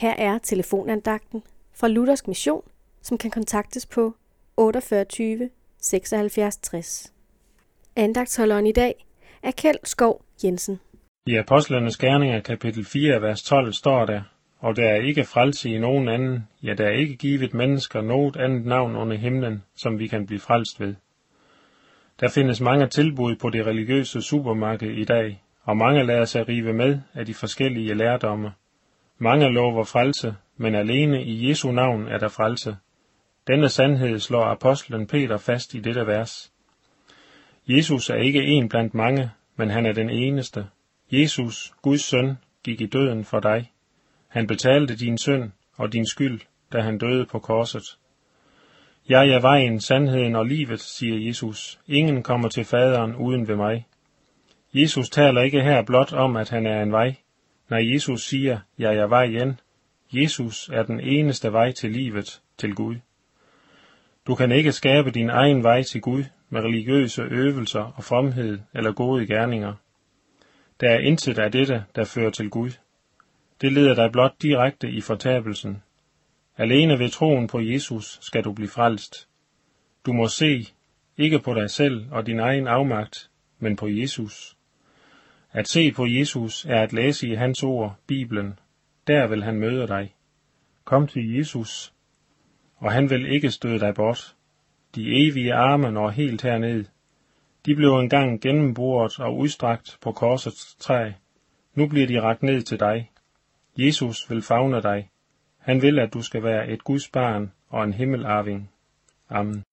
Her er telefonandagten fra Luthersk Mission, som kan kontaktes på 48 76 60. Andagtholderen i dag er Kjeld Skov Jensen. I Apostlenes Gerninger kapitel 4, vers 12 står der, og der er ikke frelse i nogen anden, ja, der er ikke givet mennesker noget andet navn under himlen, som vi kan blive frelst ved. Der findes mange tilbud på det religiøse supermarked i dag, og mange lader sig rive med af de forskellige lærdomme. Mange lover frelse, men alene i Jesu navn er der frelse. Denne sandhed slår apostlen Peter fast i dette vers. Jesus er ikke en blandt mange, men han er den eneste. Jesus, Guds søn, gik i døden for dig. Han betalte din synd og din skyld, da han døde på korset. Jeg er vejen, sandheden og livet, siger Jesus. Ingen kommer til faderen uden ved mig. Jesus taler ikke her blot om, at han er en vej. Når Jesus siger, jeg er vejen, Jesus er den eneste vej til livet, til Gud. Du kan ikke skabe din egen vej til Gud med religiøse øvelser og fromhed eller gode gerninger. Der er intet af dette, der fører til Gud. Det leder dig blot direkte i fortabelsen. Alene ved troen på Jesus skal du blive frelst. Du må se, ikke på dig selv og din egen afmagt, men på Jesus. At se på Jesus er at læse i hans ord, Bibelen. Der vil han møde dig. Kom til Jesus, og han vil ikke støde dig bort. De evige arme når helt herned. De blev engang gennemboret og udstrakt på korsets træ. Nu bliver de rakt ned til dig. Jesus vil fagne dig. Han vil, at du skal være et Guds barn og en himmelarving. Amen.